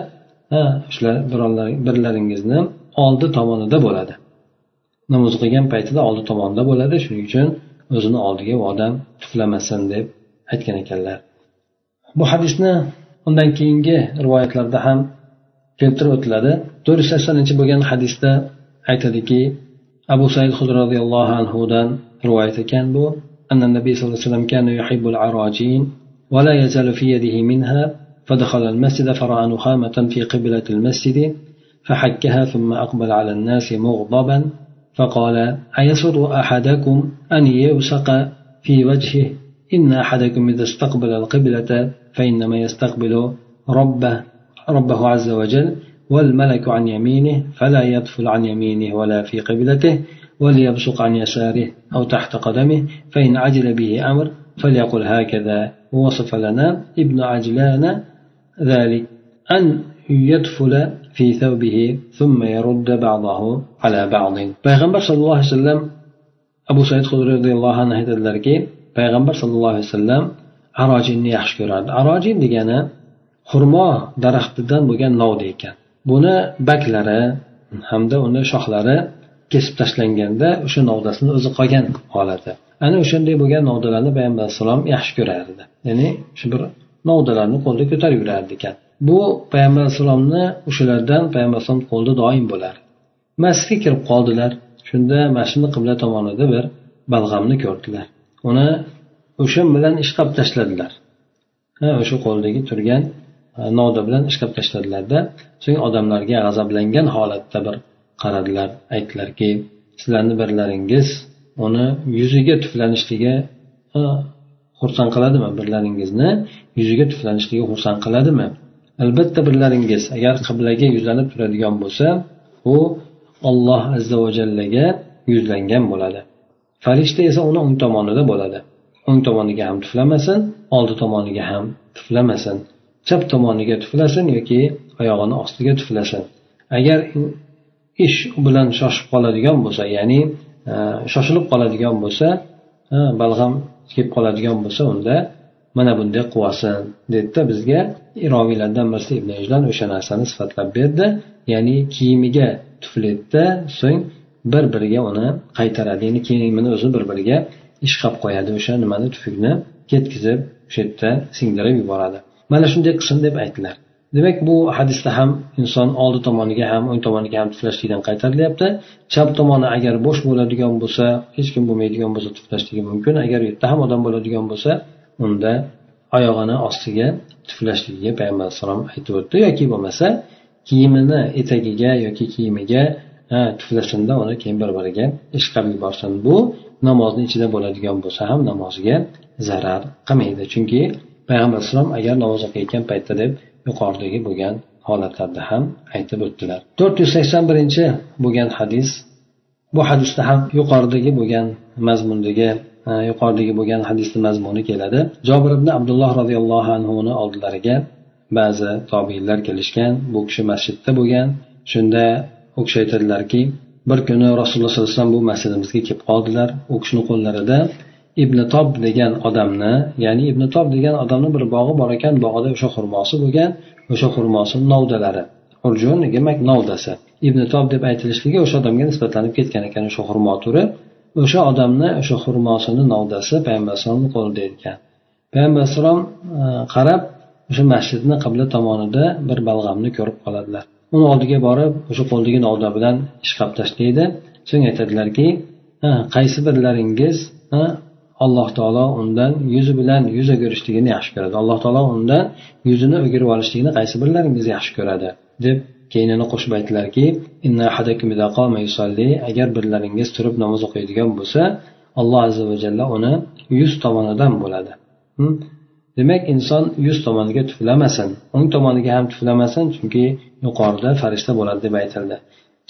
ha shular birlaringizni oldi tomonida bo'ladi namoz o'qigan paytida oldi tomonida bo'ladi shuning uchun o'zini oldiga u odam tuflamasin deb aytgan ekanlar bu hadisni undan keyingi rivoyatlarda ham keltirib o'tiladi to'rt yuz saksoninchi bo'lgan hadisda aytadiki abu said hud roziyallohu anhudan rivoyat ekan bu أن النبي صلى الله عليه وسلم كان يحب العراجين ولا يزال في يده منها فدخل المسجد فرأى نخامة في قبلة المسجد فحكها ثم أقبل على الناس مغضبا فقال أيسر أحدكم أن يبصق في وجهه؟ إن أحدكم إذا استقبل القبلة فإنما يستقبل ربه ربه عز وجل والملك عن يمينه فلا يدفل عن يمينه ولا في قبلته وليبصق عن يساره أو تحت قدمه فإن عجل به أمر فليقل هكذا ووصف لنا ابن عجلان ذلك أن يدفل في ثوبه ثم يرد بعضه على بعض payg'ambar sallallohu alayhi vasallam abu said hudriy roziyallohu anhu aytadilarki payg'ambar sallallohu alayhi vasallam arojinni yaxshi ko'rardi arojin degani xurmo daraxtidan bo'lgan novda ekan buni baklari hamda uni shoxlari kesib tashlanganda o'sha novdasini o'zi qolgan holati ana o'shanday bo'lgan novdalarni payg'ambar alayhissalom yaxshi ko'rardi ya'ni shu bir novdalarni qo'lda ko'tarib yurardi ekan Bu payg'ambar alayhissalomni o'shalardan payg'ambar alayhisalom qo'lida doim bo'lar. Masjidga kirib qoldilar. Shunda masjidni qibla tomonida bir balg'amni ko'rdilar. Uni o'sha bilan ishqab tashladilar. Ha o'sha qo'ldagi turgan novda bilan ishqab tashladilarda so'ng odamlarga g'azablangan holatda bir qaradilar. Aytdilarki sizlarni birlaringiz uni yuziga tuflanishligi xursand qiladimi? Birlaringizni yuziga tuflanishligi xursand qiladimi? Albatta birlaringiz agar qiblaga yuzlanib turadigan bo'lsa u olloh azza va jallaga yuzlangan bo'ladi. Farishta esa uni o'ng tomonida bo'ladi. O'ng tomoniga ham tuflamasin oldi tomoniga ham tuflamasin. Chap tomoniga tuflasin yoki oyog'ini ostiga tuflasin. Agar ish bilan shoshib qoladigan bo'lsa ya'ni e, shoshilib qoladigan bo'lsa e, balg'am kelib qoladigan bo'lsa unda mana bunday qilsin dedida bizga iroviylardan birsi ibn ijlon o'sha narsani sifatlab berdi. Ya'ni kiyimiga tufletda so'ng bir biriga uni qaytaradi ya'ni kiyimini o'zi bir biriga ishqab qo'yadi o'sha nimani tufukni ketkizib o'sha yerda singdirib yuboradi. Mana shunday qilsin deb aytdilar. Demak bu hadisda ham inson oldi tomoniga ham o'ng tomoniga ham tuflashlikdan qaytarilyapti. Chap tomoni agar bo'sh bo'ladigan bo'lsa hech kim bo'lmaydigan bo'lsa tuflashligi mumkin. Agar u yerda ham odam bo'ladigan bo'lsa unda oyog'ini ostiga tuflashligiga payg'ambar alayhissalom aytib o'tdi. Yoki bo'lmasa kiyimini etagiga yoki kiyimiga tuflasinda uni keyin bir biriga ishqab yuborsin. Bu namozni ichida bo'ladigan bo'lsa ham namoziga zarar qilmaydi. Chunki payg'ambar alayhissalom agar namoz o'qiyotgan paytda deb yuqoridagi bo'lgan holatlarda ham aytib o'tdilar. To'rt yuz sakson birinchi bo'lgan hadis bu hadisda ham yuqoridagi bo'lgan mazmundagi yuqoridagi bo'lgan hadisni mazmuni keladi. Jobir ibn abdulloh roziyallohu anhuni oldilariga ba'zi tobiinlar kelishgan. Bu kishi masjidda bo'lgan. Shunda u kishi aytadilarki bir kuni rasululloh sollallohu alayhi vasallam bu masjidimizga kelib qoldilar. U kishini qo'llarida ibn tob degan odamni ya'ni ibn tob degan odamni bir bog'i bor ekan bog'ida o'sha xurmosi bo'lgan o'sha xurmosini novdalari urjun demak novdasi ibn tob deb aytilishligi o'sha odamga nisbatlanib ketgan ekan o'sha xurmo turi. O'sha odamni o'sha xurmosini novdasi payg'ambar alayhisalomni qo'lida ekan payg'ambar alayhissalom e, qarab o'sha masjidni qibla tomonida bir balg'amni ko'rib qoladilar. Uni oldiga borib o'sha qo'ldagi novda bilan ishqab tashlaydi so'ng aytadilarki qaysi birlaringiz alloh taolo undan yuzi bilan yuz o'girishligini yaxshi ko'radi. Alloh taolo undan yuzini o'girib olishligini qaysi birlaringiz yaxshi ko'radi? deb keyin yana qo'shib aytdilarki agar birlaringiz turib namoz o'qiydigan bo'lsa alloh azza va jalla uni yuz tomonidan bo'ladi. Hm? Demak inson yuz tomoniga tuflamasin o'ng tomoniga ham tuflamasin chunki yuqorida farishta bo'ladi deb aytildi.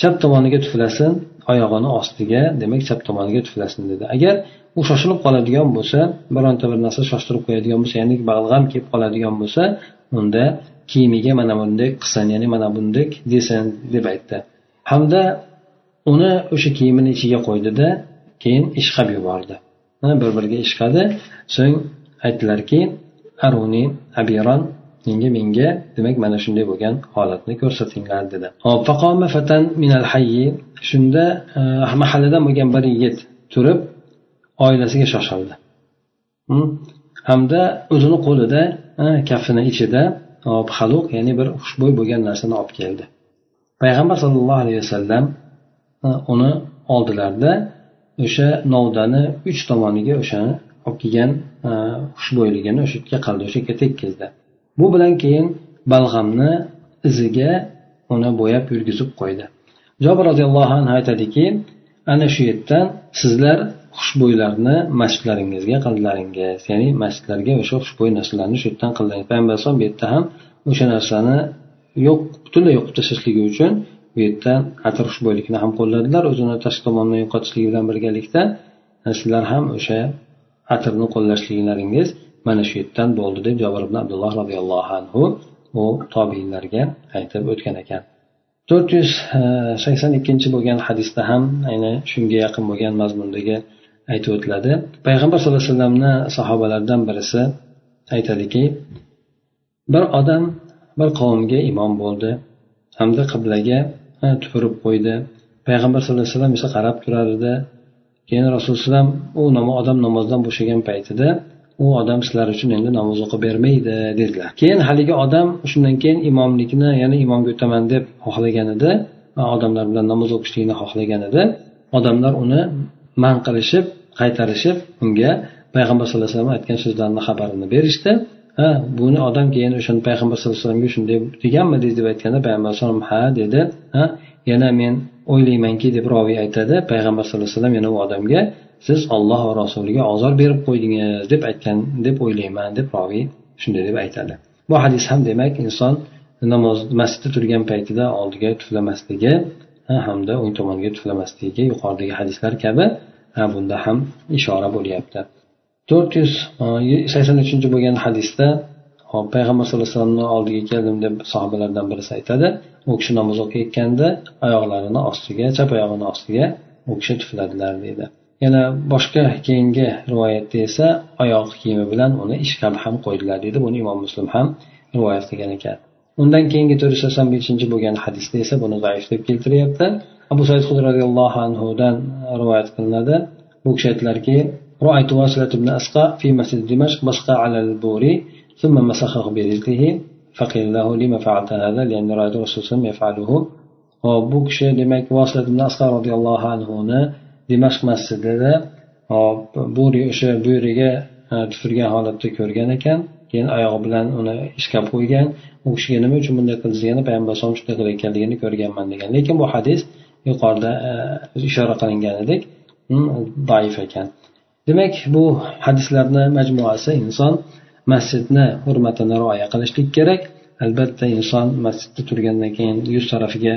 Chap tomoniga tuflasin oyog'ini ostiga demak chap tomoniga tuflasin dedi. Agar u shoshilib qoladigan bo'lsa bironta bir narsa shoshtirib qo'yadigan bo'lsa ya'ni balg'am kelib qoladigan bo'lsa unda kiyimiga mana bunday qilsin ya'ni mana bunday desin deb aytdi. Hamda uni o'sha kiyimini ichiga qo'ydida keyin ishqab yubordi. Bir biriga ishqadi. So'ng aytdilarki aruni abiron menga menga demak mana shunday bo'lgan holatni ko'rsatinglar dedi. Shunda e, mahalladan bo'lgan bir yigit turib oilasiga shoshildi. Hm? Hamda o'zini qo'lida e, kafini ichida haluq ya'ni bir xushbo'y bo'lgan narsani olib keldi. Payg'ambar sollallohu alayhi vasallam e, uni oldilarida o'sha novdani uch tomoniga o'shani olib kelgan e, xushbo'yligini o'sha yerga qildi o'sha yerga tekkizdi bu bilan keyin balg'amni iziga uni bo'yab yurgizib qo'ydi. Jobir roziyallohu anhu aytadiki ana shu yerdan sizlar xushbo'ylarni masjidlaringizga qildilaringiz ya'ni masjidlarga o'sha xushbo'y narsalarni shu yerdan qildilaringiz payg'ambar alayhisalom bu yerda ham o'sha narsani yo'q butunlay yo'qib tashlashligi uchun bu yerdan atir xushbo'ylikni ham qo'lladilar o'zini tashqi tomondan yo'qotishligi bilan birgalikda. Sizlar ham o'sha atirni qo'llashliklaringiz mana shu yerdan bo'ldi deb jabir ibn abdulloh roziyallohu anhu u tobiinlarga aytib o'tgan ekan. To'rt yuz eh, sakson ikkinchi bo'lgan hadisda ham ayni shunga yaqin bo'lgan mazmundagi aytib o'tiladi. Payg'ambar sallallohu alayhi vasallamni sahobalaridan birisi aytadiki bir odam bir qavmga imom bo'ldi hamda qiblaga tupurib qo'ydi. Payg'ambar sallallohu alayhi vasallam esa qarab turar edi keyin rasululloh u odam namozdan bo'shagan paytida u odam sizlar uchun endi namoz o'qib bermaydi dedilar. Keyin haligi odam shundan keyin imomlikni yana imomga o'taman deb xohlagan edi. Odamlar bilan namoz o'qishlikni xohlagan edi. Odamlar uni man qilishib qaytarishib unga payg'ambar sallallohu alayhi vasallam aytgan so'zlarini xabarini berishdi. Ha buni odam keyin o'shani payg'ambar sallallohu alayhi vasallamga shunday deganmidingiz deb aytganda payg'ambar alayhisalom ha dedi. Ha yana men o'ylaymanki deb roviy aytadi payg'ambar sallallohu alayhi vasallam. Yana u odamga siz olloh va rasuliga ozor berib qo'ydingiz deb aytgan deb o'ylayman deb roviy shunday deb aytadi. Bu hadis ham demak inson namoz masjidda turgan paytida oldiga tuflamasligi hamda o'ng tomonga tuflamasligiga yuqoridagi hadislar kabi bunda ham ishora bo'lyapti. To'rt yuz e, sakson uchinchi bo'lgan hadisda hop payg'ambar sallallohu alayhi vasallamni oldiga keldim deb sahobalardan birisi aytadi. U kishi namoz o'qiyotganda oyoqlarini ostiga chap oyog'ini ostiga u kishi tufladilar deydi yana boshqa keyingi rivoyatda esa oyoq kiyimi bilan uni ishqab ham qo'ydilar deydi buni imom muslim ham rivoyat qilgan ekan. Undan keyingi to'rt yuz sakson beshinchi bo'lgan hadisda esa buni zaif deb keltiryapti. abu said roziyallohu anhudan rivoyat qilinadi bu kishi aytdilarki رأيت واصلة بن أسقى في مسجد دمشق بصق على البوري ثم مسخه برجله فقيل له لما فعلت هذا لأن رأيت الرسول صلى الله عليه وسلم يفعله bu kishi demak voslat ibn asqar roziyallohu anhuni dimashq masjidida bo'ri o'sha bo'riga tufurgan holatda ko'rgan ekan keyin oyog'i bilan uni ishqab qo'ygan u kishiga nima uchun bunday qildi deganda payg'ambar alayhisalom shunday qilayotganligini ko'rganman degan lekin bu hadis yuqorida e, ishora qilinganidek doif ekan. Demak bu hadislarni majmuasi inson masjidni hurmatini rioya qilishlik kerak. Albatta inson masjidda turgandan keyin yuz tarafiga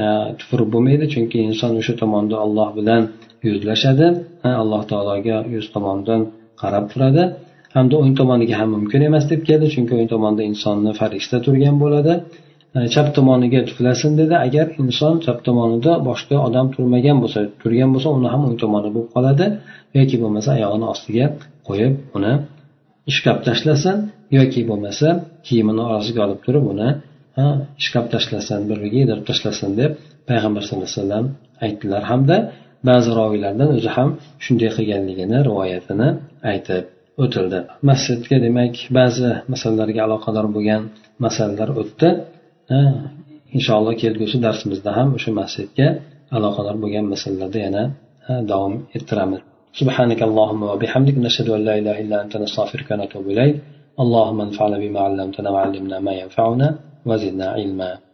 e, tupurib bo'lmaydi chunki inson o'sha tomonda olloh bilan yuzlashadi. Alloh taologa yuz tomonidan qarab turadi. Hamda o'ng tomoniga ham mumkin emas deb keldi chunki o'ng tomonda insonni farishta turgan bo'ladi. Chap tomoniga tuflasin dedi. Agar inson chap tomonida boshqa odam turmagan bo'lsa turgan bo'lsa uni ham o'ng tomoni bo'lib qoladi. Yoki bo'lmasa oyog'ini ostiga qo'yib uni ishqab tashlasin. Yoki bo'lmasa kiyimini orasiga olib turib uni ishqab tashlasin biriga yedirib tashlasin deb payg'ambar sallallohu alayhi vasallam aytdilar. Hamda ba'zi roviylardan o'zi ham shunday qilganligini rivoyatini aytib o'tildi. Masjidga demak ba'zi masalalarga aloqador bo'lgan masalalar o'tdi. inshaalloh kelgusi darsimizda ham o'sha masjidga aloqador bo'lgan masalalarda yana davom ettiramiz سبحانك اللهم وبحمدك نشهد أن لا إله إلا أنت نستغفرك ونتوب إليك اللهم انفعنا بما علمتنا وعلمنا ما ينفعنا وزدنا علما